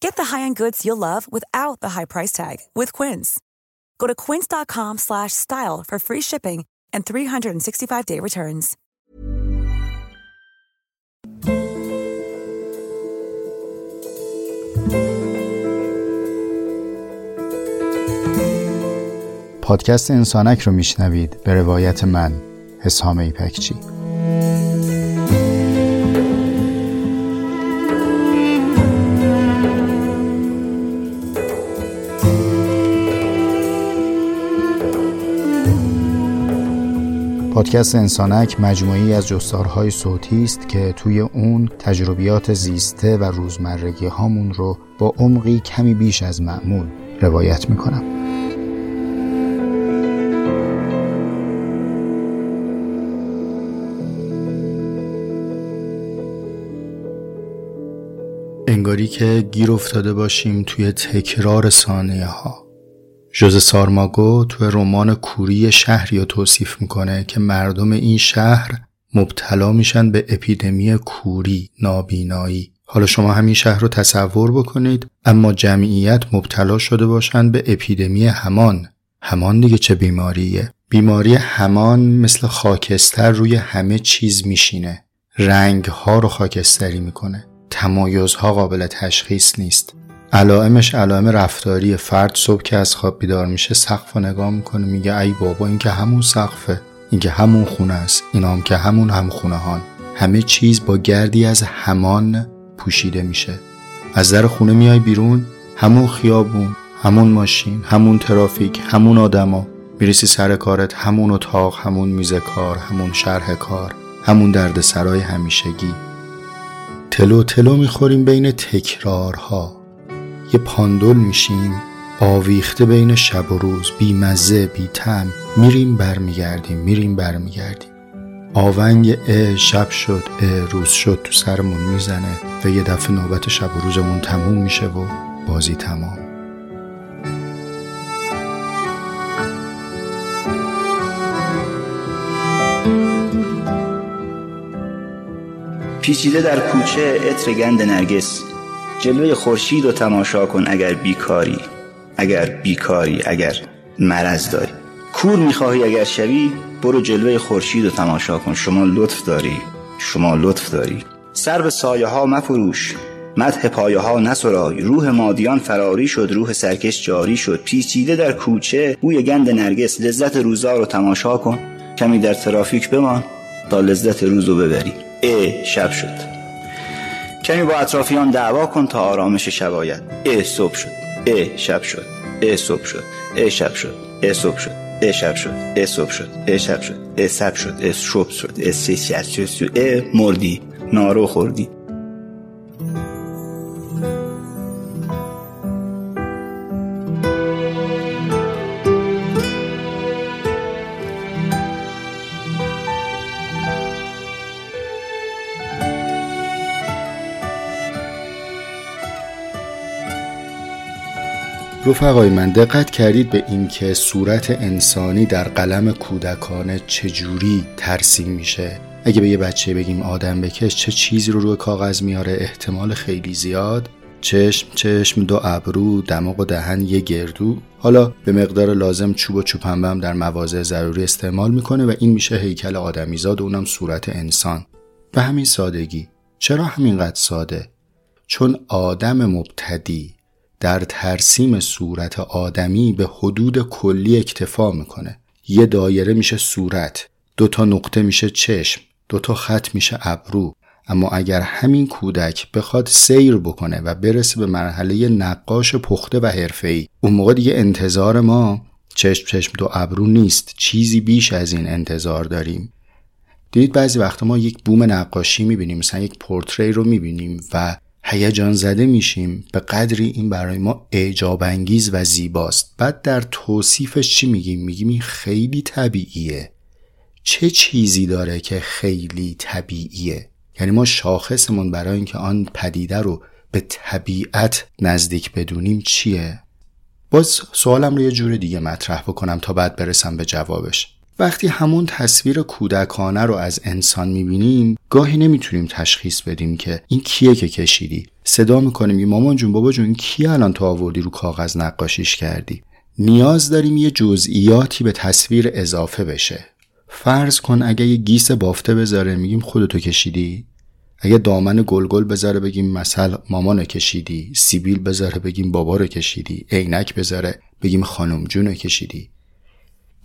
Get the high-end goods you'll love without the high price tag with Quince. Go to quince.com slash style for free shipping and 365-day returns. پادکست انسانک رو میشنوید به روایت من حسام ایپکچی پادکست انسانک مجموعی از جستارهای صوتی است که توی اون تجربیات زیسته و روزمرگی هامون رو با عمقی کمی بیش از معمول روایت می‌کنم. انگاری که گیر افتاده باشیم توی تکرار ثانیه ها ژوزه سارماگو توی رمان کوری شهری رو توصیف می‌کنه که مردم این شهر مبتلا میشن به اپیدمی کوری نابینایی. حالا شما همین شهر رو تصور بکنید اما جمعیت مبتلا شده باشند به اپیدمی همان. همان دیگه چه بیماریه؟ بیماری همان مثل خاکستر روی همه چیز میشینه. رنگ ها رو خاکستری می‌کنه. تمایزها قابل تشخیص نیست. علائمش علائم رفتاری فرد صبح که از خواب بیدار میشه سقف و نگاه می‌کنه میگه ای بابا این که همون سقفه این که همون خونه است اینا هم که همون هم خونه هان همه چیز با گردی از همان پوشیده میشه. از در خونه میای بیرون همون خیابون همون ماشین همون ترافیک همون آدما. می‌رسی سر کارت همون اتاق همون میز کار همون شرح کار همون درد سرای همیشگی. تلو تلو می‌خوریم بین تکرارها. یه پاندول میشیم آویخته بین شب و روز بی مزه بی تم میریم برمیگردیم میریم برمیگردیم. آونگ اه شب شد اه روز شد تو سرمون می‌زنه و یه دفعه نوبت شب و روزمون تموم میشه و بازی تمام. پیچیده در کوچه عطر گند نرگس. جلوه خورشید رو تماشا کن اگر بیکاری. اگر بیکاری اگر مرض داری. کور می‌خواهی اگر شوی برو جلوه خورشید رو تماشا کن. شما لطف داری. شما لطف داری. سر به سایه ها مفروش. مدح پایه ها نسرای. روح مادیان فراری شد. روح سرکش جاری شد. پیچیده در کوچه بوی گند نرگس. لذت روزا رو تماشا کن. کمی در ترافیک بمان تا لذت روز رو ببری. اه شب شد. کمی با اطرافیان دعوا کن تا آرامش شب آید اه صبح شد اه شب شد اه صبح شد اه شب شد اه صبح شد اه شب شد اه صبح شد اه شب شد اه شب شد اه شب شد اه سی شد اه مردی نارو خوردی رفقای من دقت کردید به اینکه صورت انسانی در قلم کودکانه چجوری ترسیم میشه؟ اگه به یه بچه بگیم آدم بکش چه چیزی رو روی کاغذ میاره؟ احتمال خیلی زیاد. چشم چشم دو ابرو دماغ و دهن یه گردو. حالا به مقدار لازم چوب و چوپنبه در مواضع ضروری استعمال می‌کنه و این میشه هیکل آدمیزاد و اونم صورت انسان. به همین سادگی. چرا همینقدر ساده؟ چون آدم مبتدی در ترسیم صورت آدمی به حدود کلی اکتفا می‌کنه. یه دایره میشه صورت دو تا نقطه میشه چشم دو تا خط میشه ابرو. اما اگر همین کودک بخواد سیر بکنه و برسه به مرحله نقاش پخته و حرفه‌ای اون موقع دیگه انتظار ما چشم چشم دو ابرو نیست. چیزی بیش از این انتظار داریم. دیدید بعضی وقتا ما یک بوم نقاشی می‌بینیم مثلا یک پورتری رو می‌بینیم و هیجان زده میشیم. به قدری این برای ما اعجاب انگیز و زیباست. بعد در توصیفش چی میگیم؟ میگیم این خیلی طبیعیه. چه چیزی داره که خیلی طبیعیه؟ یعنی ما شاخصمون برای اینکه آن پدیده رو به طبیعت نزدیک بدونیم چیه؟ باز سوالم رو یه جور دیگه مطرح بکنم تا بعد برسم به جوابش. وقتی همون تصویر کودکانه رو از انسان می‌بینیم گاهی نمی‌تونیم تشخیص بدیم که این کیه که کشیدی. صدا می‌کنیم یه مامان جون بابا جون کیه الان تو آوردی رو کاغذ نقاشیش کردی؟ نیاز داریم یه جزئیاتی به تصویر اضافه بشه. فرض کن اگه یه گیس بافته بذاره میگیم خودتو کشیدی؟ اگه دامن گلگل بذاره بگیم مثل مامان کشیدی؟ سیبیل بذاره بگیم بابا رو کشیدی؟ عینک بذاره بگیم خانم جون کشیدی؟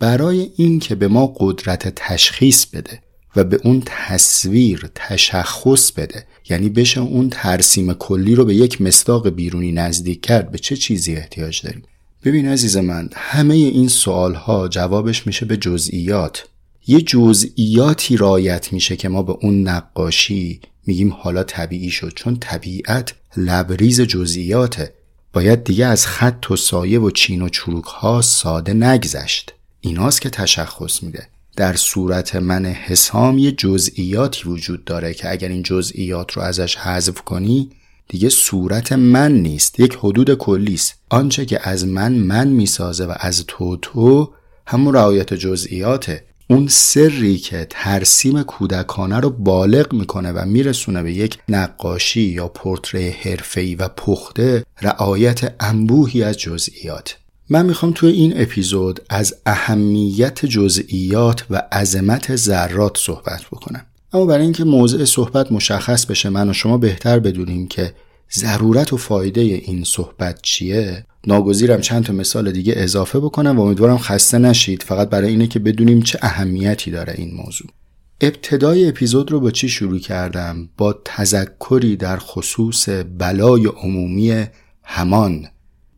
برای این که به ما قدرت تشخیص بده و به اون تصویر تشخص بده یعنی بشه اون ترسیم کلی رو به یک مستاق بیرونی نزدیک کرد به چه چیزی احتیاج داریم؟ ببین عزیز من همه این سوال ها جوابش میشه به جزئیات. یه جزئیاتی رایت میشه که ما به اون نقاشی میگیم حالا طبیعی شد چون طبیعت لبریز جزئیاته. باید دیگه از خط و سایه و چین و چروک ها ساده نگذشت. ایناست که تشخص میده. در صورت من حسام یه جزئیاتی وجود داره که اگر این جزئیات رو ازش حذف کنی دیگه صورت من نیست. یک حدود کلی است. آنچه که از من من می‌سازه و از تو تو همون رعایت جزئیاته. اون سری که ترسیم کودکانه رو بالغ می‌کنه و میرسونه به یک نقاشی یا پورتری حرفه‌ای و پخته رعایت انبوهی از جزئیات. من می‌خوام توی این اپیزود از اهمیت جزئیات و عظمت ذرات صحبت بکنم. اما برای اینکه موضع صحبت مشخص بشه من و شما بهتر بدونیم که ضرورت و فایده این صحبت چیه. ناگزیرم چند تا مثال دیگه اضافه بکنم و امیدوارم خسته نشید. فقط برای اینه که بدونیم چه اهمیتی داره این موضوع. ابتدای اپیزود رو با چی شروع کردم؟ با تذکری در خصوص بلای عمومی همان.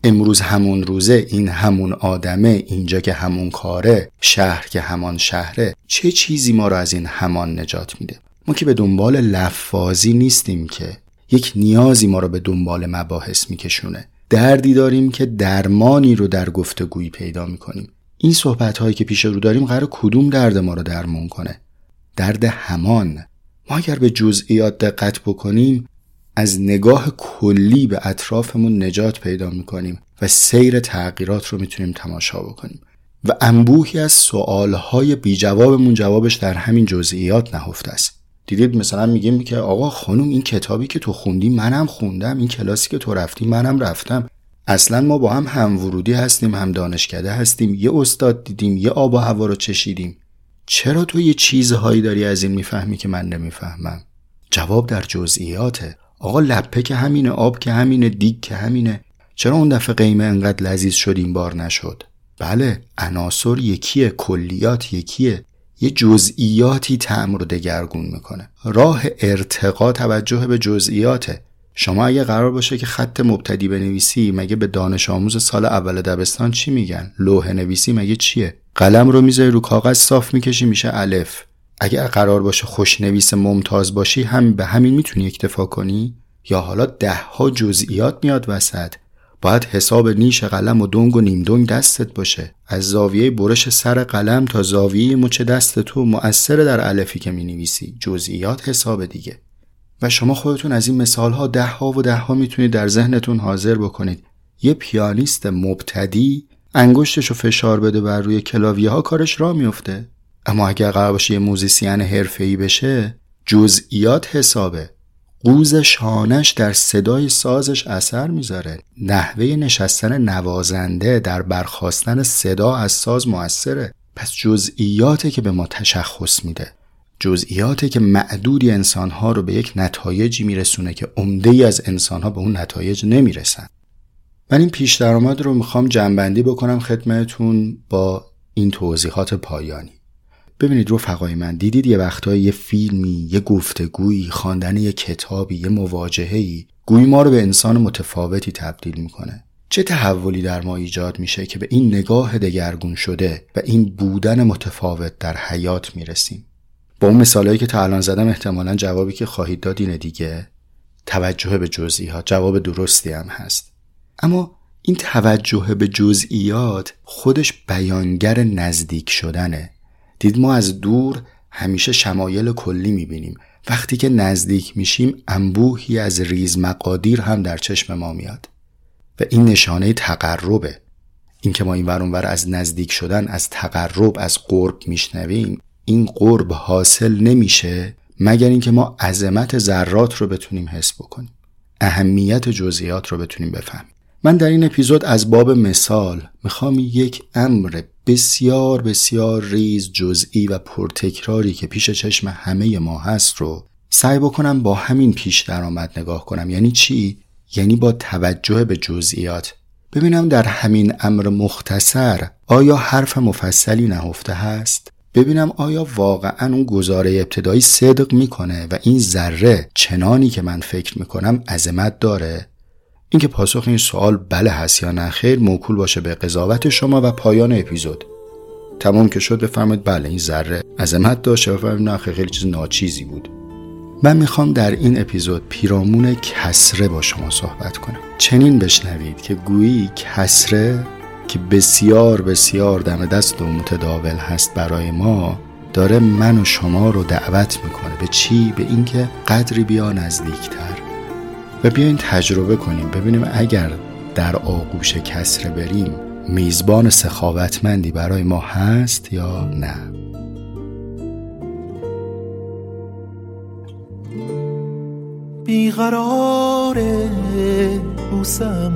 امروز همون روزه این همون آدمه اینجا که همون کاره شهر که همان شهره. چه چیزی ما رو از این همان نجات میده؟ ما که به دنبال لفاظی نیستیم که. یک نیازی ما رو به دنبال مباحث میکشونه. دردی داریم که درمانی رو در گفتگویی پیدا می‌کنیم. این صحبت هایی که پیش رو داریم قرار کدوم درد ما رو درمون کنه؟ درد همان. ما اگر به جزئیات دقت بکنیم از نگاه کلی به اطرافمون نجات پیدا می‌کنیم و سیر تغییرات رو می‌تونیم تماشا بکنیم. و انبوهی از سوالهای بی جوابمون جوابش در همین جزئیات نهفته است. دیدید مثلا میگیم که آقا خانم این کتابی که تو خوندی منم خوندم این کلاسی که تو رفتی منم رفتم. اصلا ما با هم هم ورودی هستیم هم دانشکده هستیم. یه استاد دیدیم یه آب و هوا رو چشیدیم. چرا تو یه چیزهایی داری از این می‌فهمی که من نمی‌فهمم؟ جواب در جزئیاته. آقا لپه که همینه آب که همینه دیگ که همینه. چرا اون دفعه قیمه انقدر لذیذ شد این بار نشد؟ بله عناصر یکیه کلیات یکیه. یه جزئیاتی تعم رو دگرگون می‌کنه. راه ارتقا توجه به جزئیاته. شما اگه قرار باشه که خط مبتدی بنویسی مگه به دانش آموز سال اول دبستان چی میگن؟ لوح نویسی مگه چیه؟ قلم رو می‌ذاری رو کاغذ صاف می‌کشی میشه الف. اگه قرار باشه خوشنویس ممتاز باشی هم به همین می‌تونی اکتفا کنی؟ یا حالا ده ها جزئیات میاد وسط. باید حساب نیش قلم و دنگ و نیم دنگ دستت باشه. از زاویه برش سر قلم تا زاویه مچ دست تو مؤثر در الفی که می نویسی جزئیات حساب دیگه. و شما خودتون از این مثال ها ده ها و ده ها می‌تونید در ذهنتون حاضر بکنید. یه پیانیست مبتدی انگشتش رو فشار بده بر روی کلاویه ها کارش را میفته اما اگر قرار باشه یه موزیسین حرفه‌ای بشه جزئیات حسابه. قوز شانش در صدای سازش اثر می‌ذاره. نحوه نشستن نوازنده در برخواستن صدا از ساز موثره. پس جزئیاته که به ما تشخص میده جزئیاته که معدودی انسانها رو به یک نتایجی میرسونه که عمده ای از انسانها به اون نتایج نمی‌رسن. من این پیش درآمد رو می‌خوام جنبندی بکنم خدمتون با این توضیحات پایانی. ببینید رفقای من دیدید یه وقتایی یه فیلمی یه گفتگویی خواندن یه کتابی یه مواجهه‌ای گویی ما رو به انسان متفاوتی تبدیل می‌کنه. چه تحولی در ما ایجاد میشه که به این نگاه دگرگون شده و این بودن متفاوت در حیات می‌رسیم؟ با اون مثالهایی که تا الان زدم احتمالا جوابی که خواهید داد اینه دیگه. توجه به جزئیات جواب درستی هم هست. اما این توجه به جزئیات خودش بیانگر نزدیک شدنه. دید ما از دور همیشه شمایل کلی می‌بینیم. وقتی که نزدیک میشیم انبوهی از ریز مقادیر هم در چشم ما میاد. و این نشانه تقربه. اینکه ما این ور از نزدیک شدن از تقرب از قرب میشنویم این قرب حاصل نمیشه مگر اینکه ما عظمت ذرات رو بتونیم حس بکنیم. اهمیت جزئیات رو بتونیم بفهمیم. من در این اپیزود از باب مثال می‌خوام یک امر بسیار بسیار ریز جزئی و پرتکراری که پیش چشم همه ما هست رو سعی بکنم با همین پیش درآمد نگاه کنم. یعنی چی؟ یعنی با توجه به جزئیات. ببینم در همین امر مختصر آیا حرف مفصلی نهفته هست؟ ببینم آیا واقعا اون گزاره ابتدایی صدق می‌کنه و این ذره چنانی که من فکر می‌کنم عظمت داره؟ اینکه پاسخ این سوال بله هست یا نه خیر موکول باشه به قضاوت شما و پایان اپیزود. تمام که شد بفرمایید بله این ذره عظمت داشته و نه خیلی چیز ناچیزی بود. من می‌خوام در این اپیزود پیرامون کسره با شما صحبت کنم. چنین بشنوید که گویی کسره که بسیار بسیار دم دست و متداول هست برای ما داره من و شما رو دعوت می‌کنه. به چی؟ به اینکه قدری بیا نزدیکتر. و بیاین تجربه کنیم. ببینیم اگر در آغوش کسره بریم میزبان سخاوتمندی برای ما هست یا نه؟ بیقرار بوسم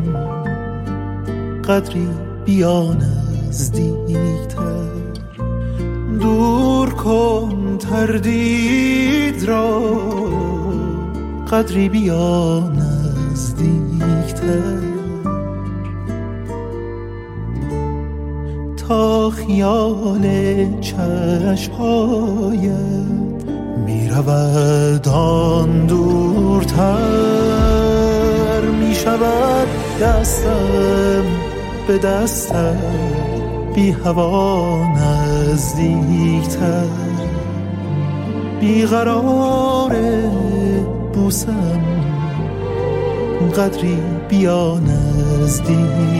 قدری بیا نزدیکتر دور کن تردید را. قدری بیا نزدیکتر تا خیال چشمهایت می‌رود آن دورتر می‌شود. دستم به دستت بی هوا نزدیکتر. بیقرار بوسم قدری بیا نزدیکتر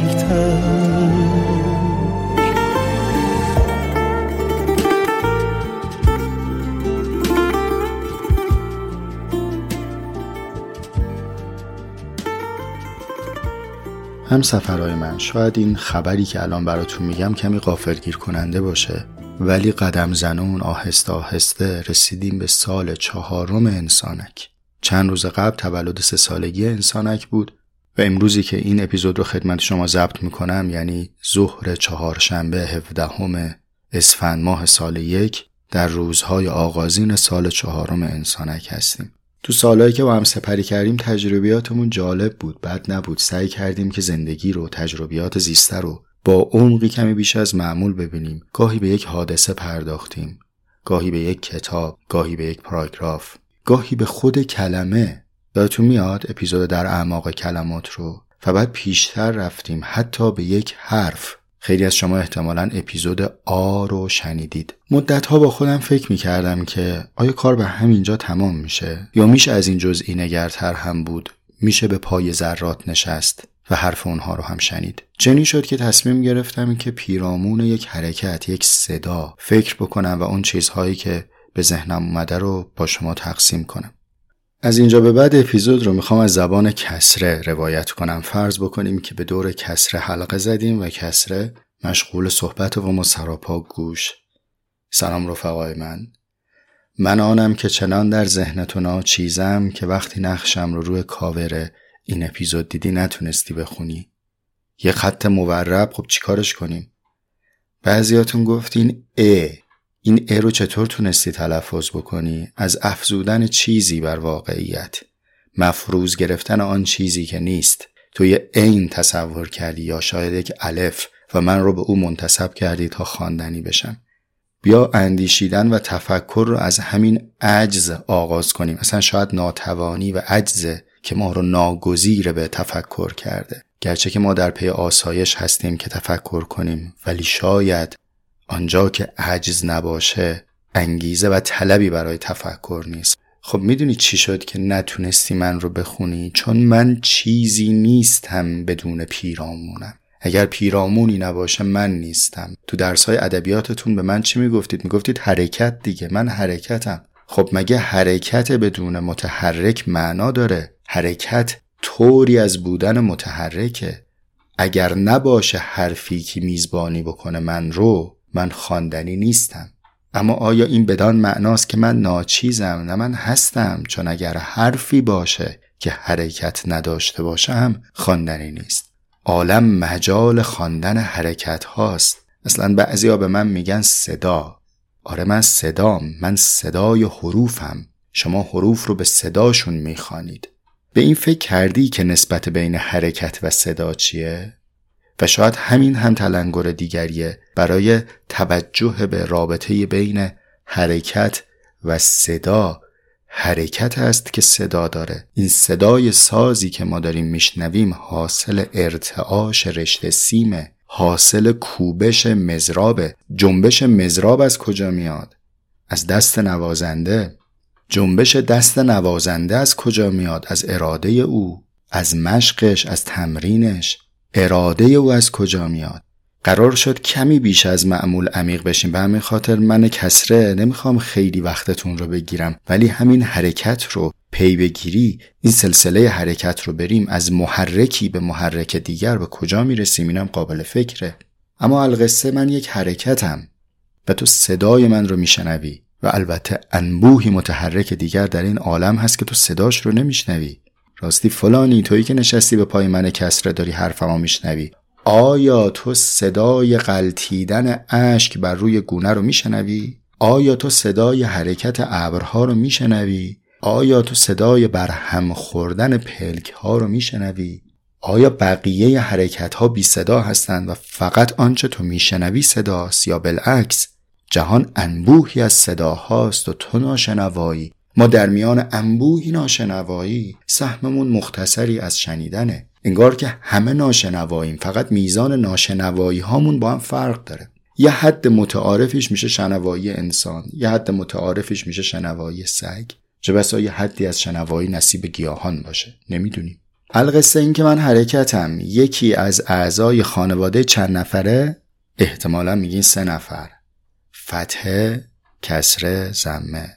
هم سفرهای من شاید این خبری که الان براتون میگم کمی قافلگیر کننده باشه. ولی قدم زنون آهسته آهسته رسیدیم به سال چهارم انسانک. چند روز قبل تولد سه سالگی انسانک بود و امروزی که این اپیزود رو خدمت شما ضبط می‌کنم یعنی ظهر چهارشنبه هفدهم اسفند ماه سال یک در روزهای آغازین سال چهارم انسانک هستیم. تو سالهایی که با هم سپری کردیم تجربیاتمون جالب بود بد نبود. سعی کردیم که زندگی رو تجربیات زیسته رو با عمقی کمی بیش از معمول ببینیم. گاهی به یک حادثه پرداختیم گاهی به یک کتاب گاهی به یک پاراگراف. گاهی به خود کلمه. یادتون میاد اپیزود در اعماق کلمات رو؟ و بعد پیشتر رفتیم حتی به یک حرف. خیلی از شما احتمالا اپیزود آ رو شنیدید. مدت ها با خودم فکر می کردم که آیا کار به همینجا تمام میشه؟ یا میشه از این جزئی نگرتر هم بود؟ میشه به پای ذرات نشست و حرف اونها رو هم شنید. چنین شد که تصمیم گرفتم که پیرامون یک حرکت یک صدا فکر بکنم و اون چیزهایی که به ذهنم اومده رو با شما تقسیم کنم. از اینجا به بعد اپیزود رو می‌خوام از زبان کسره روایت کنم. فرض بکنیم که به دور کسره حلقه زدیم و کسره مشغول صحبت و ما سراپا گوش. سلام رفقای من. من آنم که چنان در ذهنتونا چیزم که وقتی نقشم رو روی کاور این اپیزود دیدی نتونستی بخونی. یه خط مورب. خب چیکارش کنیم؟ بعضیاتون گفتین ا. این ا رو چطور تونستی تلفظ بکنی؟ از افزودن چیزی بر واقعیت. مفروض گرفتن آن چیزی که نیست. تو یه عین تصور کردی یا شاید یک الف و من رو به او منتصب کردی تا خواندنی بشم. بیا اندیشیدن و تفکر رو از همین عجز آغاز کنیم. اصلا شاید ناتوانی و عجز که ما رو ناگزیر به تفکر کرده. گرچه که ما در پی آسایش هستیم که تفکر کنیم ولی شاید آنجا که عجز نباشه انگیزه و طلبی برای تفکر نیست. خب می‌دونی چی شد که نتونستی من رو بخونی؟ چون من چیزی نیستم بدون پیرامونم. اگر پیرامونی نباشه من نیستم. تو درسای ادبیاتتون به من چی می‌گفتید؟ می‌گفتید حرکت دیگه من حرکتم. خب مگه حرکت بدون متحرک معنا داره؟ حرکت طوری از بودن متحرکه. اگر نباشه حرفی که میزبانی بکنه من رو من خواندنی نیستم. اما آیا این بدان معناست که من ناچیزم نه من هستم؟ چون اگر حرفی باشه که حرکت نداشته باشم خواندنی نیست. عالم مجال خواندن حرکت هاست. اصلا بعضیا به من میگن صدا. آره من صدام من صدای حروفم. شما حروف رو به صداشون می‌خوانید. به این فکر کردی که نسبت بین حرکت و صدا چیه؟ و شاید همین هم تلنگر دیگریه برای توجه به رابطه بین حرکت و صدا. حرکت است که صدا داره. این صدای سازی که ما داریم میشنویم حاصل ارتعاش رشته سیمه حاصل کوبش مزرابه جنبش مزراب از کجا میاد؟ از دست نوازنده. جنبش دست نوازنده از کجا میاد؟ از اراده او از مشقش از تمرینش. اراده او از کجا میاد؟ قرار شد کمی بیش از معمول عمیق بشیم. به همین خاطر من کسره نمی‌خوام خیلی وقتتون رو بگیرم ولی همین حرکت رو پی بگیری این سلسله حرکت رو بریم از محرکی به محرک دیگر به کجا می‌رسیم؟ اینم قابل فکره. اما القصه من یک حرکتم. و تو صدای من رو میشنوی. و البته انبوهی متحرک دیگر در این عالم هست که تو صداش رو نمیشنوی. راستی فلانی تویی که نشستی به پای من کسره داری حرفمو میشنوی آیا تو صدای قلتیدن اشک بر روی گونه رو میشنوی؟ آیا تو صدای حرکت ابرها رو میشنوی؟ آیا تو صدای برهم خوردن پلک ها رو میشنوی؟ آیا بقیه حرکت ها بی صدا هستند و فقط آنچه تو میشنوی صداست یا بالعکس جهان انبوهی از صداهاست و تو ناشنوایی ما در میان انبوهی ناشنوایی سهممون مختصری از شنیدنه. انگار که همه ناشنواییم فقط میزان ناشنوایی هامون با هم فرق داره. یه حد متعارفش میشه شنوایی انسان یه حد متعارفش میشه شنوایی سگ. چه بسا یه حدی از شنوایی نصیب گیاهان باشه. نمی‌دونیم. القصه این که من حرکتم یکی از اعضای خانواده چند نفره؟ احتمالا میگین سه نفر. فتحه کسره زمه.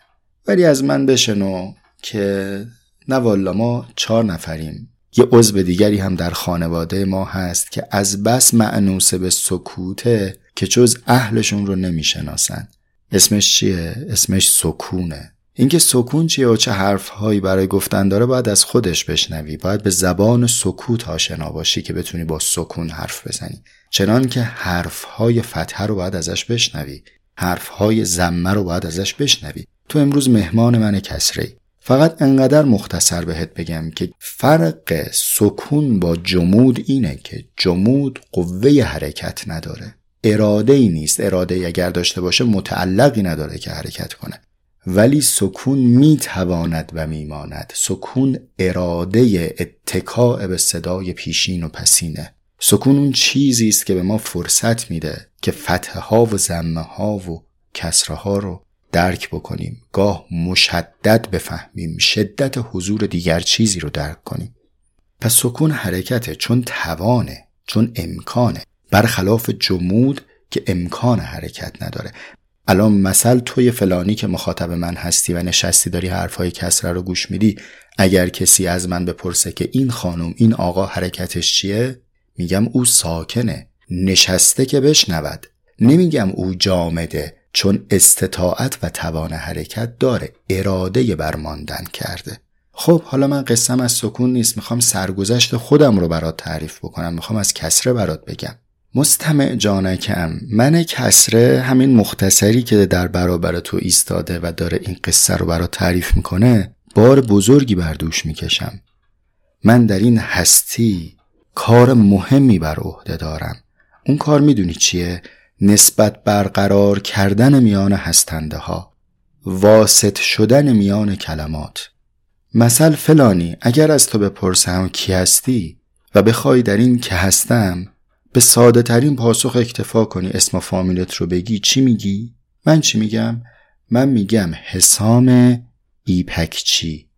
ولی از من بشنو که نه والا ما چهار نفریم. یه عضو دیگری هم در خانواده ما هست که از بس معنوسه به سکوته که جز اهلشون رو نمی‌شناسن. اسمش چیه؟ اسمش سکونه. اینکه سکون چیه و چه حرفهایی برای گفتن داره باید از خودش بشنوی. باید به زبان سکوت آشنا باشی که بتونی با سکون حرف بزنی. چنان که حرفهای فتح رو باید ازش بشنوی. حرفهای زمه رو باید ازش بشنوی. تو امروز مهمان من کسری. فقط انقدر مختصر بهت بگم که فرق سکون با جمود اینه که جمود قوه حرکت نداره. اراده ای نیست. اراده اگر داشته باشه متعلقی نداره که حرکت کنه. ولی سکون می‌تواند و میماند. سکون اراده اتکاع به صدای پیشین و پسینه. سکون اون چیزی است که به ما فرصت میده که فتحه ها و زمه ها و کسره ها رو درک بکنیم. گاه مشدد بفهمیم. شدت حضور دیگر چیزی رو درک کنیم. پس سکون حرکته چون توانه چون امکانه. برخلاف جمود که امکان حرکت نداره. الان مثل توی فلانی که مخاطب من هستی و نشستی داری حرفای کسره رو گوش میدی اگر کسی از من بپرسه که این خانم این آقا حرکتش چیه؟ میگم او ساکنه. نشسته که بشنود. نمیگم او جامده. چون استطاعت و توان حرکت داره اراده برماندن کرده. خب حالا من قسم از سکون نیست می‌خوام سرگذشت خودم رو برات تعریف بکنم می‌خوام از کسره برات بگم. مستمع جانکم من کسره همین مختصری که در برابر تو ایستاده و داره این قصه رو برات تعریف می‌کنه بار بزرگی بر دوش می‌کشم. من در این هستی کار مهمی بر عهده دارم. اون کار می‌دونی چیه؟ نسبت برقرار کردن میان هستنده ها واسط شدن میان کلمات مثل فلانی اگر از تو بپرسم کی هستی و بخوای در این که هستم به ساده ترین پاسخ اکتفا کنی اسم و فامیلت رو بگی چی میگی؟ من چی میگم؟ من میگم حسام ایپکچی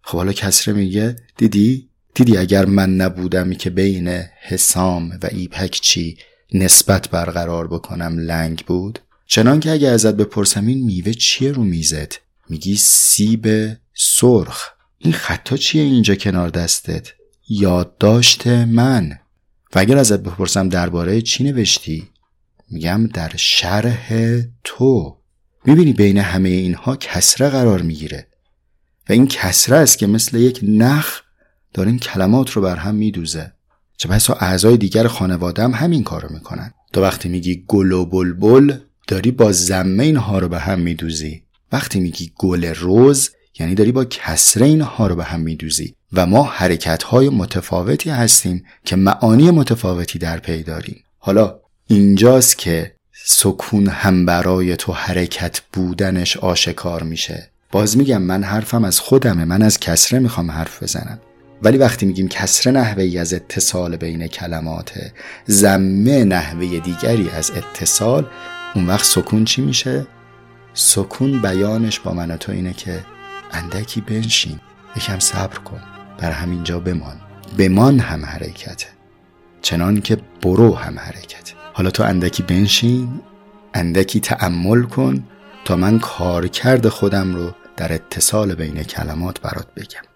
خب حالا کسره میگه دیدی؟ دیدی اگر من نبودمی که بین حسام و ایپکچی نسبت برقرار بکنم لنگ بود؟ چنان که اگه ازت بپرسم این میوه چیه رو میزت؟ میگی سیب سرخ این خطا چیه اینجا کنار دستت؟ یادداشت من و اگر ازت بپرسم درباره چی نوشتی میگم در شرح تو می‌بینی بین همه اینها کسره قرار می‌گیره و این کسره است که مثل یک نخ داره این کلمات رو بر هم میدوزه چه بسا اعضای دیگر خانواده هم همین کارو می‌کنن. تو وقتی میگی گل و بلبل داری با زمه اینها رو به هم میدوزی. وقتی میگی گل روز یعنی داری با کسره اینها رو به هم میدوزی. و ما حرکت های متفاوتی هستیم که معانی متفاوتی در پی داریم. حالا اینجاست که سکون هم برای تو حرکت بودنش آشکار میشه. باز میگم من حرفم از خودمه من از کسره می‌خوام حرف بزنم. ولی وقتی میگیم کسره نحوه ای از اتصال بین کلماته زمه نحوه دیگری از اتصال اون وقت سکون چی میشه؟ سکون بیانش با من تو اینه که اندکی بنشین یکم صبر کن بر همینجا بمان. بمان هم حرکته چنان که برو هم حرکته. حالا تو اندکی بنشین اندکی تعمل کن تا من کارکرد خودم رو در اتصال بین کلمات برات بگم.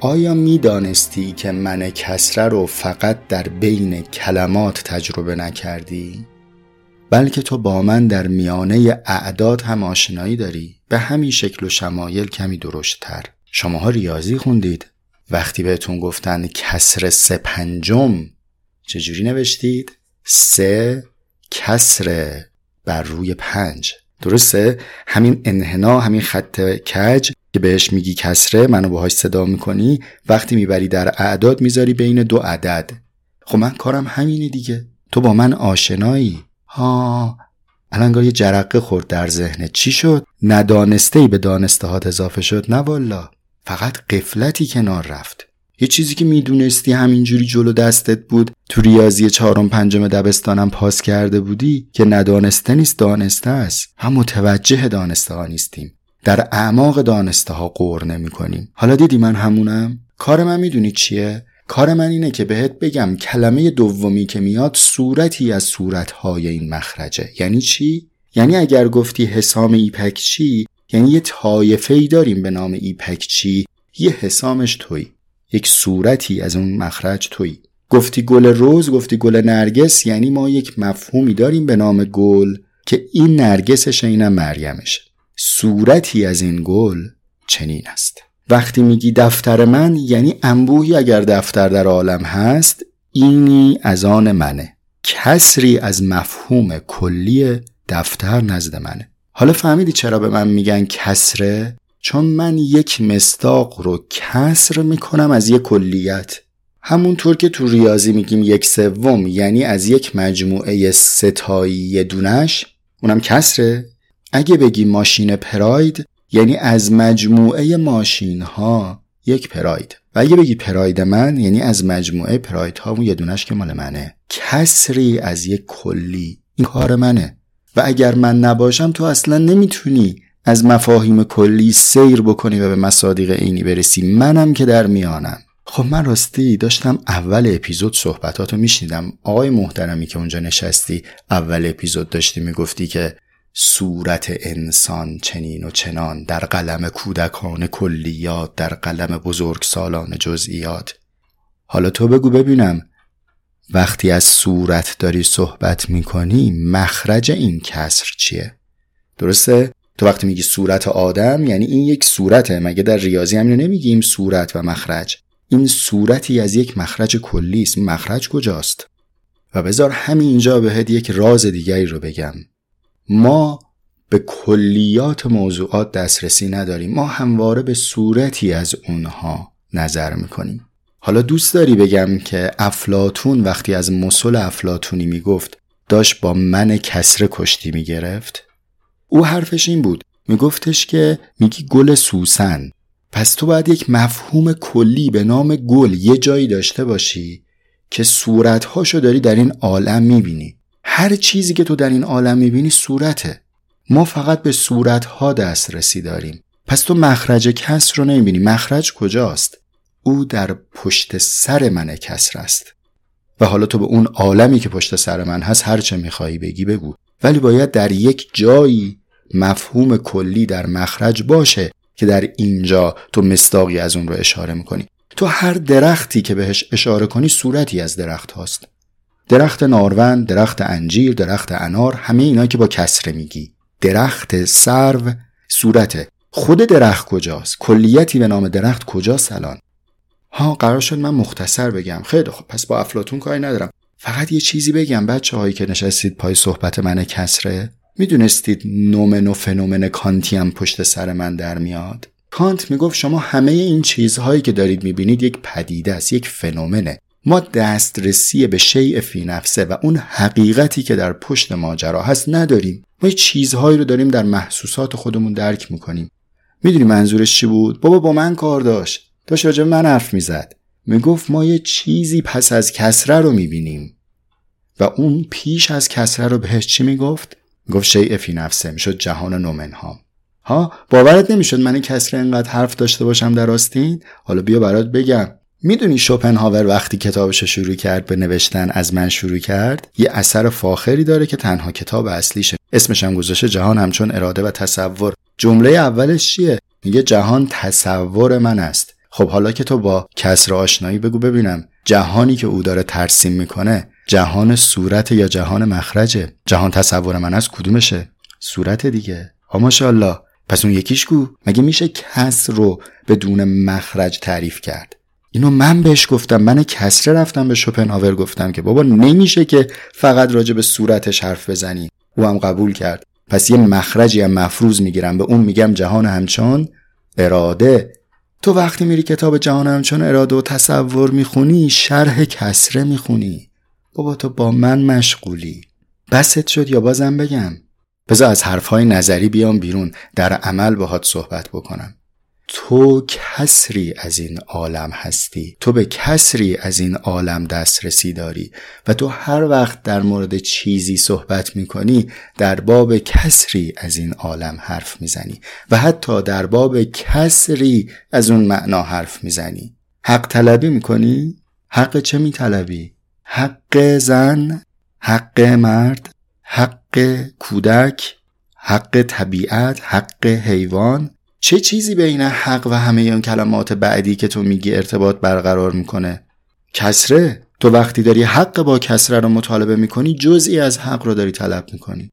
آیا می دانستی که من کسره رو فقط در بین کلمات تجربه نکردی؟ بلکه تو با من در میانه اعداد هم آشنایی داری به همین شکل و شمایل کمی درشتتر شماها ریاضی خوندید وقتی بهتون گفتن کسر سه پنجم چجوری نوشتید؟ سه کسر بر روی پنج درسته؟ همین انحنا همین خط کج که بهش میگی کسره منو باهاش صدا می‌کنی وقتی می‌بری در اعداد می‌ذاری بین دو عدد. خب من کارم همینه دیگه. تو با من آشنایی؟ ها. الان یه جرقه خورد در ذهنت چی شد؟ ندانسته ای به دانسته اضافه شد نه والا. فقط قفلتی کنار رفت. یه چیزی که می‌دونستی همینجوری جلو دستت بود تو ریاضی چهارم پنجم دبستانم پاس کرده بودی که ندانسته نیست دانسته است. هم متوجه دانسته ها نیستیم. در اعماق دانسته ها قور نمی کنیم حالا دیدی من همونم؟ کار من می‌دونی چیه؟ کار من اینه که بهت بگم کلمه دومی که میاد صورتی از صورتهای این مخرجه. یعنی چی؟ یعنی اگر گفتی حسام ایپکچی یعنی یه طایفه ای داریم به نام ایپکچی یه حسامش توی. یک صورتی از اون مخرج توی. گفتی گل روز گفتی گل نرگس یعنی ما یک مفهومی داریم به نام گل که این نرگسش اینم مریمشه صورتی از این گل چنین است. وقتی میگی دفتر من یعنی انبوهی اگر دفتر در عالم هست اینی از آن منه. کسری از مفهوم کلی دفتر نزد منه. حالا فهمیدی چرا به من میگن کسره؟ چون من یک مستاق رو کسر می‌کنم از یک کلیت. همونطور که تو ریاضی میگیم یک سوم یعنی از یک مجموعه ستایی دونش اونم کسره؟ اگه بگی ماشین پراید یعنی از مجموعه ماشین ها یک پراید. و اگه بگی پراید من یعنی از مجموعه پراید ها اون یه دونش که مال منه. کسری از یک کلی. این کار منه. و اگر من نباشم تو اصلا نمی‌تونی از مفاهیم کلی سیر بکنی و به مصادیق عینی برسی. منم که در میانم. خب من راستی داشتم اول اپیزود صحبتاتو میشنیدم. آقای محترمی که اونجا نشستی اول اپیزود داشتی می‌گفتی که صورت انسان چنین و چنان در قلم کودکان کلیات در قلم بزرگ سالان جزئیات. حالا تو بگو ببینم وقتی از صورت داری صحبت می‌کنی مخرج این کسر چیه؟ درسته؟ تو وقتی میگی صورت آدم یعنی این یک صورته. مگه در ریاضی هم نمیگیم صورت و مخرج؟ این صورتی از یک مخرج کلی است مخرج کجاست؟ و بذار همینجا بهت یک راز دیگری رو بگم. ما به کلیات موضوعات دسترسی نداریم. ما همواره به صورتی از اونها نظر می‌کنیم. حالا دوست داری بگم که افلاتون وقتی از مسل افلاتونی می‌گفت داشت با من کسره کشتی می‌گرفت؟ او حرفش این بود. میگفتش که میگی گل سوسن. پس تو باید یک مفهوم کلی به نام گل یه جایی داشته باشی که صورتهاشو داری در این عالم می‌بینی. هر چیزی که تو در این عالم می‌بینی صورته. ما فقط به صورتها دسترسی داریم. پس تو مخرج کسر رو نمی‌بینی. مخرج کجاست؟ او در پشت سر من کسر است. و حالا تو به اون عالمی که پشت سر من هست هر چه میخوایی بگی بگو. ولی باید در یک جایی مفهوم کلی در مخرج باشه که در اینجا تو مستاقی از اون رو اشاره می‌کنی. تو هر درختی که بهش اشاره کنی صورتی از درخت هاست. درخت نارون، درخت انجیر، درخت انار همه اینا که با کسره میگی. درخت سرو صورته. خود درخت کجاست؟ کلیتی به نام درخت کجاست الان ها قرار شد من مختصر بگم. خیلی خب پس با افلاتون کاری ندارم. فقط یه چیزی بگم بچه هایی که نشستید پای صحبت من کسره می‌دونستید نومن و فنومن کانتی هم پشت سر من در میاد؟ کانت می‌گفت شما همه این چیزهایی که دارید می‌بینید یک پدیده است یک فنومنه. ما دسترسی به شیء فی نفسه و اون حقیقتی که در پشت ماجرا هست نداریم. ما چیزهایی رو داریم در محسوسات خودمون درک می‌کنیم. می‌دونی منظورش چی بود؟ بابا با من کار داشت. داشت راجع من حرف می‌زد. می‌گفت ما یه چیزی پس از کسره رو می‌بینیم. و اون پیش از کسره رو بهش چی می‌گفت؟ گفت شیء فی نفسه. می‌شد جهان نومنها ها؟ باورت نمی‌شد من این کسره انقدر حرف داشته باشم در آستین؟ حالا بیا برات بگم. می‌دونی شوپنهاور وقتی کتابش شروع کرد به نوشتن از من شروع کرد؟ یه اثر فاخری داره که تنها کتاب اصلیشه. اسمش هم گذاشته جهان همچون اراده و تصور. جمله اولش چیه؟ میگه جهان تصور من است. خب حالا که تو با کسر آشنایی بگو ببینم جهانی که او داره ترسیم می‌کنه جهان صورت یا جهان مخرجه؟ جهان تصور من از کدومشه؟ صورت دیگه. ها ماشاءالله. پس اون یکیش گو مگه میشه کس رو بدون مخرج تعریف کرد؟ اینو من بهش گفتم من کسره رفتم به شوپنهاور گفتم که بابا نمیشه که فقط راجع به صورتش حرف بزنی. او هم قبول کرد. پس یه مخرجی هم مفروض می‌گیرم. به اون میگم جهان همچون اراده. تو وقتی میری کتاب جهان همچون اراده و تصور می‌خونی شرح کسره می‌خونی. بابا تو با من مشغولی. بست شد یا بازم بگم. بذار از حرفهای نظری بیام بیرون. در عمل باهات صحبت بکنم. تو کسری از این عالم هستی تو به کسری از این عالم دسترسی داری و تو هر وقت در مورد چیزی صحبت می‌کنی در باب کسری از این عالم حرف می‌زنی و حتی در باب کسری از اون معنا حرف می‌زنی حق طلبی می‌کنی؟ حق چه میطلبی؟ حق زن؟ حق مرد؟ حق کودک؟ حق طبیعت حق حیوان چه چیزی بین حق و همه اون کلمات بعدی که تو میگی ارتباط برقرار می‌کنه؟ کسره؟ تو وقتی داری حق با کسره رو مطالبه می‌کنی جزئی از حق رو داری طلب می‌کنی.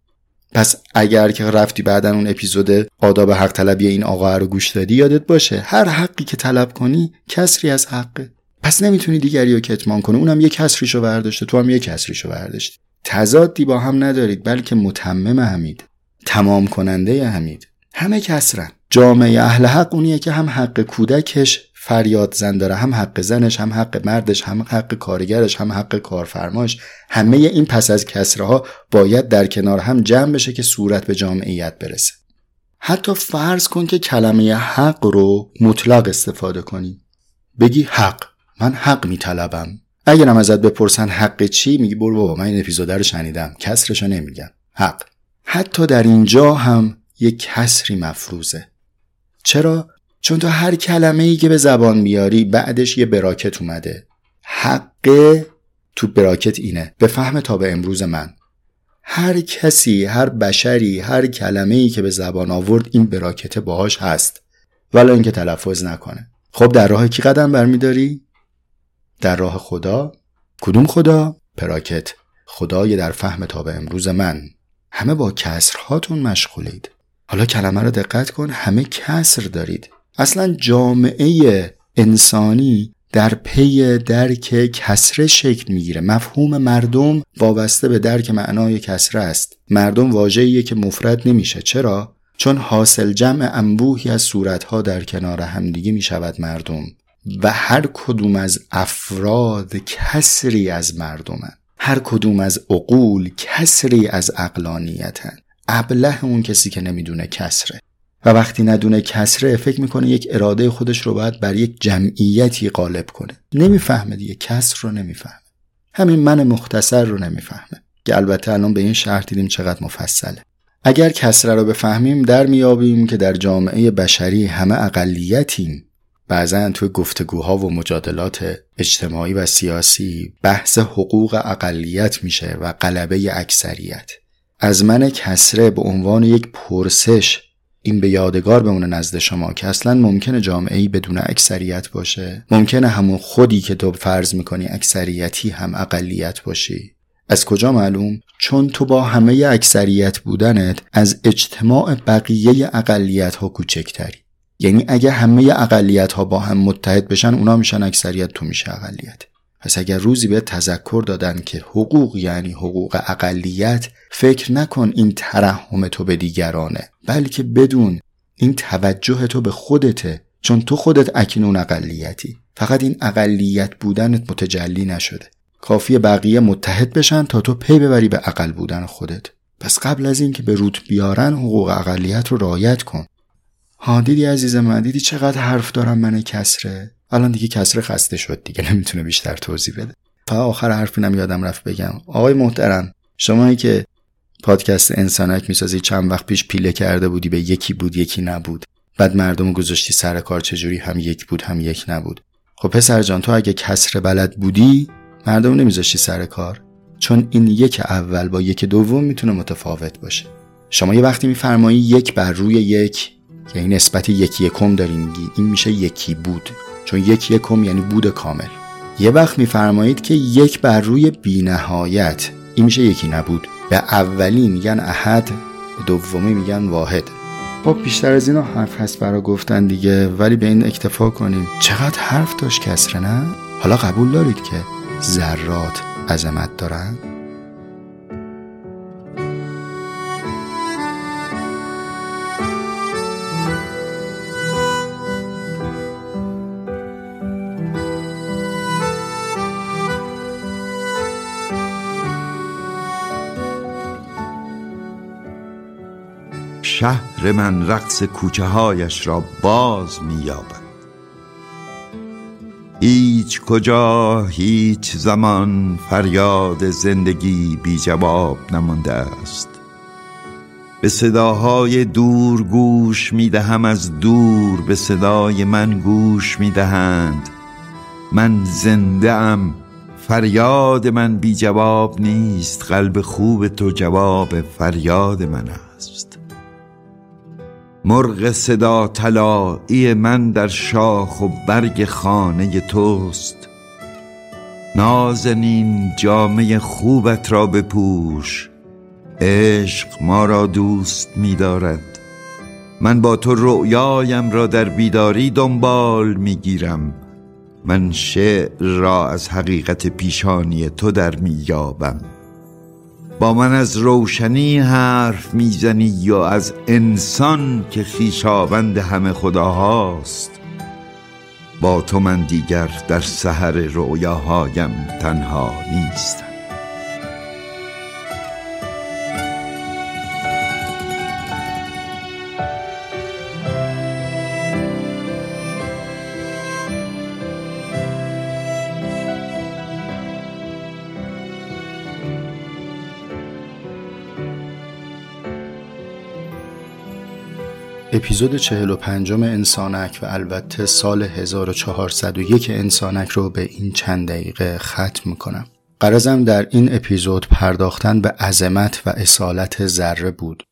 پس اگر که رفتی بعدا اون اپیزود آداب حق طلبی این آقا رو گوش دادی یادت باشه هر حقی که طلب کنی کسری از حقه. پس نمی‌تونی دیگری رو کتمان کنی. اونم یه کسریشو برداشته تو هم یه کسریشو برداشتی تضادی با هم ندارید بلکه متمم همید تمام کننده همید همه کسرن. جامعه اهل حق اونیه که هم حق کودکش فریاد زن داره هم حق زنش هم حق مردش هم حق کارگرش هم حق کارفرماش. همه این پس از کسرها باید در کنار هم جمع بشه که صورت به جامعیت برسه. حتی فرض کن که کلمه حق رو مطلق استفاده کنی. بگی حق. من حق میطلبم. اگرم ازت بپرسن حق چی میگی برو بابا من این اپیزود رو شنیدم. کسرشو نمیگم حق. حتی در اینجا هم یک کسری مفروضه. چرا؟ چون تو هر کلمه ای که به زبان بیاری بعدش یه براکت اومده. حق تو براکت اینه. به فهم تا به امروز من. هر کسی هر بشری هر کلمه ای که به زبان آورد این براکت باهاش هست. ولی اینکه تلفظ نکنه. خب در راه کی قدم برمیداری؟ در راه خدا. کدوم خدا؟ پراکت. خدای در فهم تا به امروز من. همه با کسرهاتون مشغولید. حالا کلمه رو دقت کن همه کسر دارید. اصلا جامعه انسانی در پی درک کسره شکل می‌گیره. مفهوم مردم وابسته به درک معنای کسره است. مردم واژه‌ایه که مفرد نمیشه. چرا؟ چون حاصل جمع انبوهی از صورتها در کنار همدیگه می‌شود مردم و هر کدوم از افراد کسری از مردمن. هر کدوم از عقول کسری از اقلانیتن ابله اون کسی که نمی‌دونه کسره. و وقتی ندونه کسره فکر می‌کنه یک اراده خودش رو باید بر یک جمعیتی غالب کنه. نمی‌فهمه دیگه کسر رو نمی‌فهمه. همین من مختصر رو نمی‌فهمه. که البته الان به این شهر دیدیم چقدر مفصله. اگر کسره رو بفهمیم در میابیم که در جامعه بشری همه اقلیتیم. بعضا توی گفتگوها و مجادلات اجتماعی و سیاسی بحث حقوق اقلیت میشه و غلبه اکثریت. از من کسره به عنوان یک پرسش این به یادگار بمونه نزد شما که اصلا ممکنه جامعه ای بدون اکثریت باشه. ممکنه همون خودی که تو فرض می‌کنی اکثریتی هم اقلیت باشی. از کجا معلوم؟ چون تو با همه اکثریت بودنت از اجتماع بقیه اقلیت ها کوچکتری. یعنی اگه همه اقلیت ها با هم متحد بشن اونا میشن اکثریت تو میشه اقلیت. پس اگر روزی بهت تذکر دادن که حقوق یعنی حقوق اقلیت فکر نکن این ترحم تو به دیگرانه بلکه بدون این توجه تو به خودته چون تو خودت اکنون اقلیتی. فقط این اقلیت بودنت متجلی نشده. کافیه بقیه متحد بشن تا تو پی ببری به اقل بودن خودت. پس قبل از اینکه به روت بیارن حقوق اقلیت رو رعایت کن. ها دیدی عزیز من؟ دیدی چقدر حرف دارم من کسره؟ الان دیگه کسره خسته شد دیگه نمی‌تونه بیشتر توضیح بده. تا آخر حرفینم یادم رفت بگم. آقای محترم شمایی که پادکست انسانک می‌سازی چند وقت پیش پیله کرده بودی به یکی بود یکی نبود. بعد مردم گذاشتی سر کار چجوری هم یک بود هم یک نبود. خب پسر جان تو اگه کسر بلد بودی مردم نمیذاشتی سر کار. چون این یک اول با یک دوم می‌تونه متفاوت باشه. شما یه وقتی میفرمایی یک بر روی یک یعنی نسبت یکی یکم داری میگی این میشه یکی بود. چون یک یکم یعنی بود کامل. یه وقت میفرمایید که یک بر روی بینهایت. این میشه یکی نبود. به اولی میگن احد به دومی میگن واحد. خب بیشتر از اینا حرف هست برا گفتن دیگه ولی به این اکتفا کنیم چقدر حرف داشت کسره نه؟ حالا قبول دارید که ذرات عظمت دارن؟ شهر من رقص کوچه هایش را باز مییابد. هیچ کجا هیچ زمان فریاد زندگی بی جواب نمانده است. به صداهای دور گوش می‌دهم از دور به صدای من گوش می‌دهند. من زنده ام فریاد من بی جواب نیست. قلب خوب تو جواب فریاد من است. مرغ صدا طلایی من در شاخ و برگ خانه توست. نازنین جامعه خوبت را بپوش. عشق ما را دوست می دارد. من با تو رؤیایم را در بیداری دنبال می گیرم. من شعر را از حقیقت پیشانی تو در می یابم. با من از روشنی حرف می‌زنی یا از انسان که خیشاوند همه خداهاست؟ با تو من دیگر در سحر رؤیاهایم تنها نیستم. اپیزود 45 انسانک و البته سال 1401 انسانک رو به این چند دقیقه ختم می‌کنم. قرازم در این اپیزود پرداختن به عظمت و اصالت ذره بود.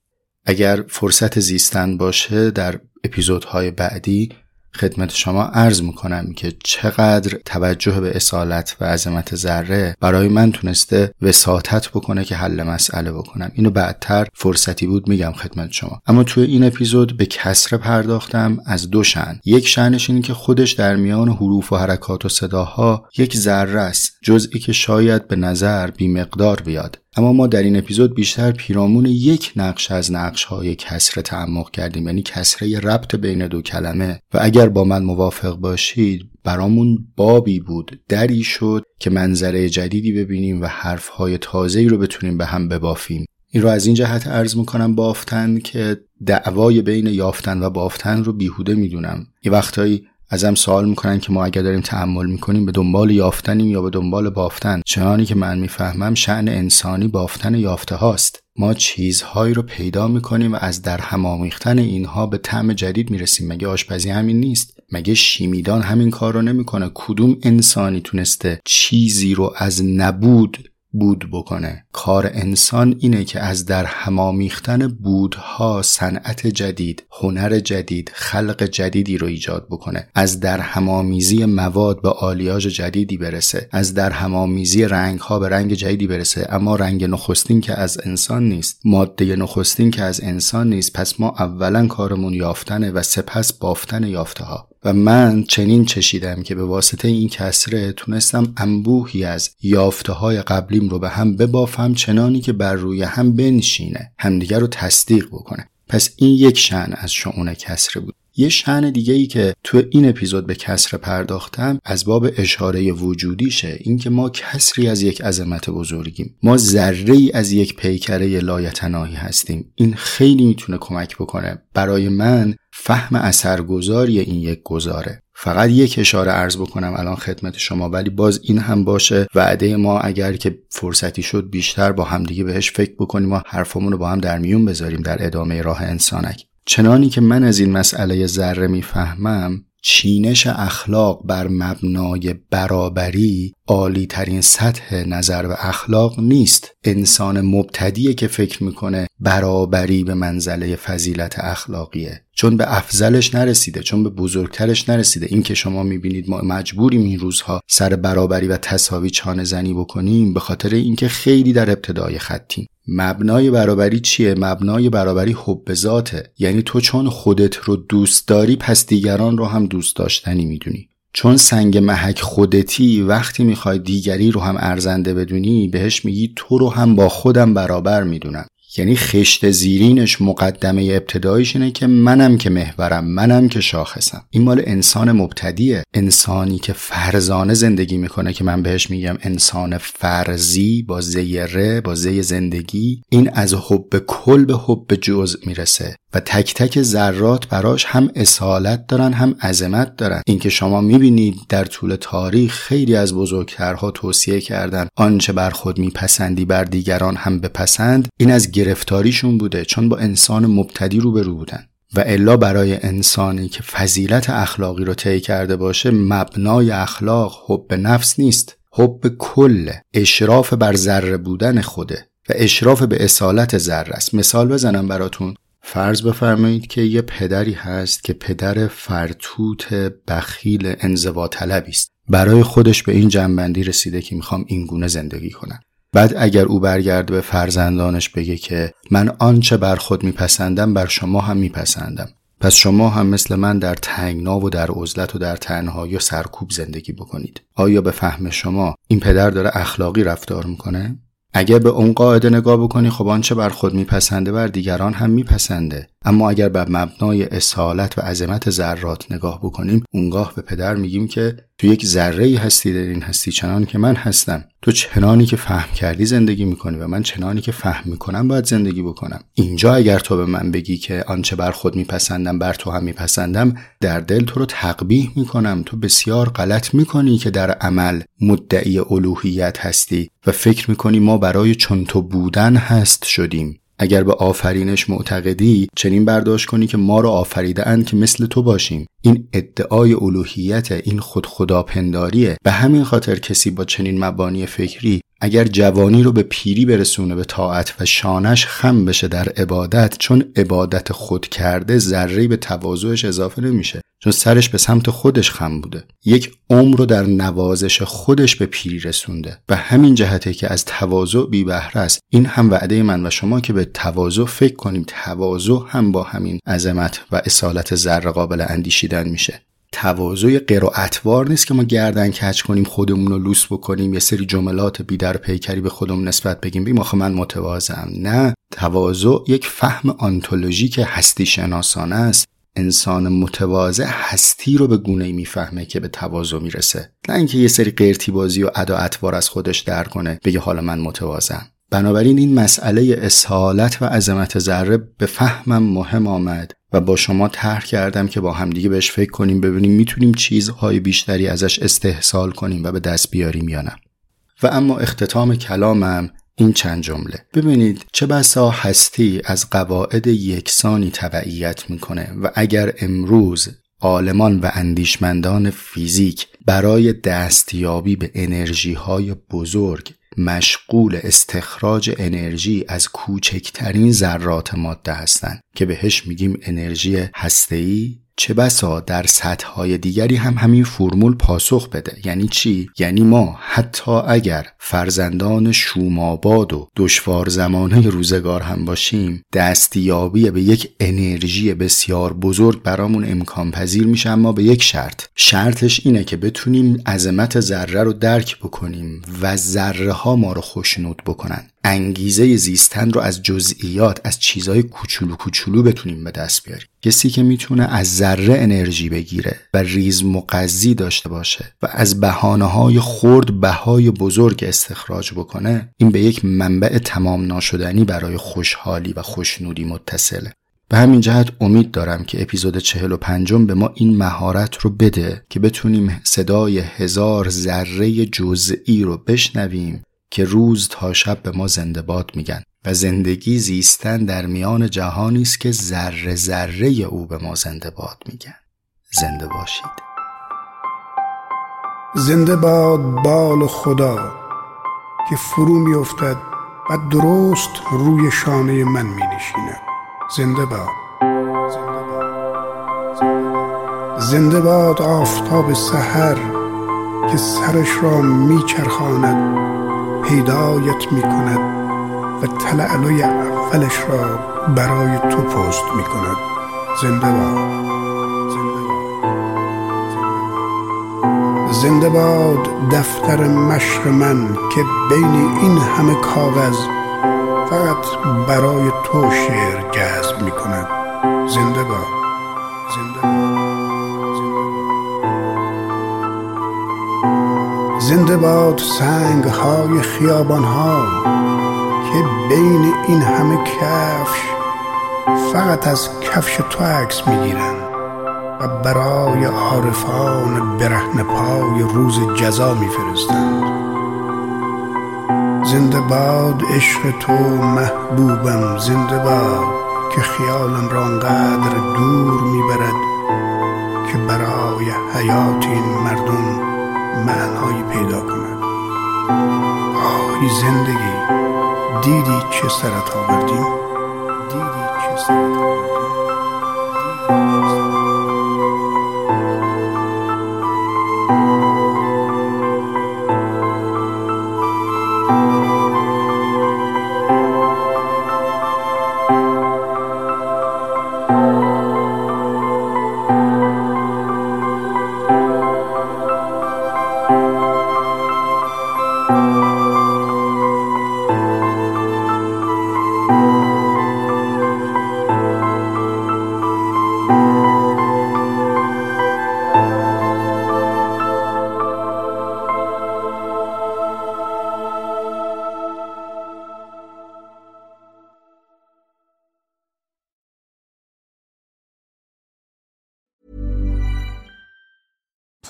اگر فرصت زیستن باشه در اپیزودهای بعدی خدمت شما عرض می‌کنم که چقدر توجه به اصالت و عظمت ذره برای من تونسته وساطت بکنه که حل مسئله بکنم. اینو بعدتر فرصتی بود میگم خدمت شما. اما توی این اپیزود به کسره پرداختم از دو شن یک شنش اینه که خودش در میان حروف و حرکات و صداها یک ذره است جزئی که شاید به نظر بیمقدار بیاد. اما ما در این اپیزود بیشتر پیرامون یک نقش از نقش های کسره تعمق کردیم یعنی کسره ربط بین دو کلمه. و اگر با من موافق باشید برامون بابی بود دری شد که منظره جدیدی ببینیم و حرفهای تازه‌ای رو بتونیم به هم ببافیم. این رو از این جهت عرض می‌کنم بافتن که دعوای بین یافتن و بافتن رو بیهوده می‌دونم. یه وقتایی ازم سوال می‌کنن که ما اگر داریم تحمل می‌کنیم به دنبال یافتنیم یا به دنبال بافتن؟ چنانی که من می‌فهمم شعن انسانی بافتن یافته هاست. ما چیزهایی رو پیدا می‌کنیم و از در هم آمیختن اینها به طعم جدید می‌رسیم. مگه آشپزی همین نیست؟ مگه شیمیدان همین کار رو نمی‌کنه؟ کدوم انسانی تونسته چیزی رو از نبود بود بکنه. کار انسان اینه که از در همامیختن بودها صنعت جدید هنر جدید خلق جدیدی رو ایجاد بکنه. از در همامیزی مواد به آلیاژ جدیدی برسه. از در همامیزی رنگ ها به رنگ جدیدی برسه. اما رنگ نخستین که از انسان نیست. ماده نخستین که از انسان نیست. پس ما اولا کارمون یافتنه و سپس بافتن یافته ها و من چنین چشیدم که به واسطه این کسره تونستم انبوهی از یافته های قبلیم رو به هم ببافم چنانی که بر روی هم بنشینه همدیگر رو تصدیق بکنه. پس این یک شعن از شعون کسره بود. یه شعن دیگه ای که تو این اپیزود به کسر پرداختم از باب اشاره وجودیشه. اینکه ما کسری از یک عظمت بزرگیم. ما ذره ای از یک پیکره لایتناهی هستیم. این خیلی می‌تونه کمک بکنه. برای من فهم اثرگذاری این یک گذاره فقط یک اشاره عرض بکنم الان خدمت شما ولی باز این هم باشه. وعده ما اگر که فرصتی شد بیشتر با همدیگه بهش فکر بکنیم و حرفمون رو با هم در میون بذاریم در ادامه راه انسانک. چنانی که من از این مسئله ذره می‌فهمم چینش اخلاق بر مبنای برابری عالی ترین سطح نظر و اخلاق نیست. انسان مبتدیه که فکر می‌کنه برابری به منزله فضیلت اخلاقیه. چون به افضلش نرسیده چون به بزرگترش نرسیده. این که شما می‌بینید ما مجبوریم این روزها سر برابری و تساوی چانه زنی بکنیم به خاطر اینکه خیلی در ابتدای خطیم. مبنای برابری چیه؟ مبنای برابری حب ذاته. یعنی تو چون خودت رو دوست داری پس دیگران رو هم دوست داشتنی می‌دونی. چون سنگ محک خودتی وقتی می‌خوای دیگری رو هم ارزنده بدونی بهش میگی تو رو هم با خودم برابر می‌دونم. یعنی خشت زیرینش مقدمه ابتدایش اینه که منم که محورم منم که شاخصم. این مال انسان مبتدیه. انسانی که فرزانه زندگی می‌کنه که من بهش میگم انسان فرزی با زیره با زی زندگی این از حب کل به حب جزء می‌رسه و تک تک ذرات براش هم اصالت دارن هم عظمت دارن. اینکه شما می‌بینید در طول تاریخ خیلی از بزرگترها توصیه کردن آنچه بر خود میپسندی بر دیگران هم بپسند این از گرفتاریشون بوده چون با انسان مبتدی روبرو بودن. و الا برای انسانی که فضیلت اخلاقی رو طی کرده باشه مبنای اخلاق حب نفس نیست. حب کل اشراف بر ذره بودن خوده و اشراف به اصالت ذره است. مثال بزنم براتون. فرض بفرمایید که یه پدری هست که پدر فرتوت بخیل انزوا طلبی است. برای خودش به این جنبندی رسیده که می‌خوام این گونه زندگی کنم. بعد اگر او برگرده به فرزندانش بگه که من آنچه بر خود میپسندم بر شما هم میپسندم. پس شما هم مثل من در تنگنا و در عزلت و در تنهایی و سرکوب زندگی بکنید. آیا به فهم شما این پدر داره اخلاقی رفتار می‌کنه؟ اگر به اون قاعده نگاه بکنی خب آنچه بر خود میپسنده بر دیگران هم میپسنده. اما اگر بر مبنای اصالت و عظمت ذرات نگاه بکنیم اونگاه به پدر میگیم که تو یک ذره هستی در این هستی چنان که من هستم. تو چنانی که فهم کردی زندگی می‌کنی و من چنانی که فهم می‌کنم باید زندگی بکنم. اینجا اگر تو به من بگی که آنچه بر خود میپسندم بر تو هم میپسندم در دل تو رو تقبیح می‌کنم. تو بسیار غلط می‌کنی که در عمل مدعی الوهیت هستی و فکر می‌کنی ما برای چون تو بودن هست شدیم. اگر به آفرینش معتقدی چنین برداشت کنی که ما را آفریده اند که مثل تو باشیم. این ادعای الوهیت این خود خداپنداریه به همین خاطر کسی با چنین مبانی فکری اگر جوانی رو به پیری برسونه به طاعت و شانش خم بشه در عبادت چون عبادت خود کرده ذره به تواضعش اضافه نمیشه. چون سرش به سمت خودش خم بوده. یک عمر رو در نوازش خودش به پیری رسونده و همین جهته که از تواضع بی بهره است. این هم وعده من و شما که به تواضع فکر کنیم. تواضع هم با همین عظمت و اصالت ذره قابل اندیشیدن میشه. تواضع قرائتوار نیست که ما گردن کچ کنیم خودمون رو لوس بکنیم یه سری جملات بیدر پیکری به خودمون نسبت بگیم. بیم آخه من متواضعم. نه تواضع یک فهم آنتولوژیک هستی شناسانه است. انسان متواضع هستی رو به گونه می‌فهمه که به تواضع می‌رسه. نه اینکه یه سری قیرتی بازی و ادا اتوار از خودش در کنه بگه حالا من متواضعم. بنابراین این مسئله اصالت و عظمت ذره به فهمم مهم آمد و با شما طرح کردم که با همدیگه بهش فکر کنیم ببینیم می‌تونیم چیزهای بیشتری ازش استحصال کنیم و به دست بیاریم یا نه. و اما اختتام کلامم این چند جمله. ببینید چه بسا هستی از قواعد یکسانی تبعیت می‌کنه و اگر امروز عالمان و اندیشمندان فیزیک برای دستیابی به انرژی های بزرگ مشغول استخراج انرژی از کوچکترین ذرات ماده هستند که بهش میگیم انرژی هسته‌ای چه بسا در سطح های دیگری هم همین فرمول پاسخ بده. یعنی چی؟ یعنی ما حتی اگر فرزندان شوماباد و دشوار زمانه روزگار هم باشیم دستیابی به یک انرژی بسیار بزرگ برامون امکان پذیر میشه اما به یک شرط. شرطش اینه که بتونیم عظمت ذره رو درک بکنیم و ذره ها ما رو خوشنود بکنن. انگیزه زیستن رو از جزئیات از چیزهای کوچولو کوچولو بتونیم به دست بیاریم. کسی که می‌تونه از ذره انرژی بگیره و ریز مقضی داشته باشه و از بهانه های خرد بهای بزرگ استخراج بکنه این به یک منبع تمام ناشدنی برای خوشحالی و خوشنودی متصله. به همین جهت امید دارم که اپیزود چهل و پنجم به ما این مهارت رو بده که بتونیم صدای هزار ذره جزئی رو بشنویم که روز تا شب به ما زنده باد میگن و زندگی زیستن در میان جهانی است که ذره ذره او به ما زنده باد میگن. زنده باشید. زنده باد بال خدا که فرو میافتد و درست روی شانه من می نشیند زنده باد. زنده باد آفتاب سحر که سرش را میچرخاند. پیدایت می کند و تلعلوی اولش را برای تو پست می کند زنده باد زنده باد دفتر مشق من که بین این همه کاغذ فقط برای تو شعر جذب می کند زنده باد زنده باد زنده باد سنگ های خیابان ها که بین این همه کفش فقط از کفش تو عکس می‌گیرن و برای عارفان برهن پای روز جزا میفرستند زنده باد عشق تو محبوبم. زنده باد که خیالم را انقدر دور می‌برد که برای حیات این مردم معنایی پیدا کند آهی زندگی. دیدی چه سرت آوردیم دیدی چه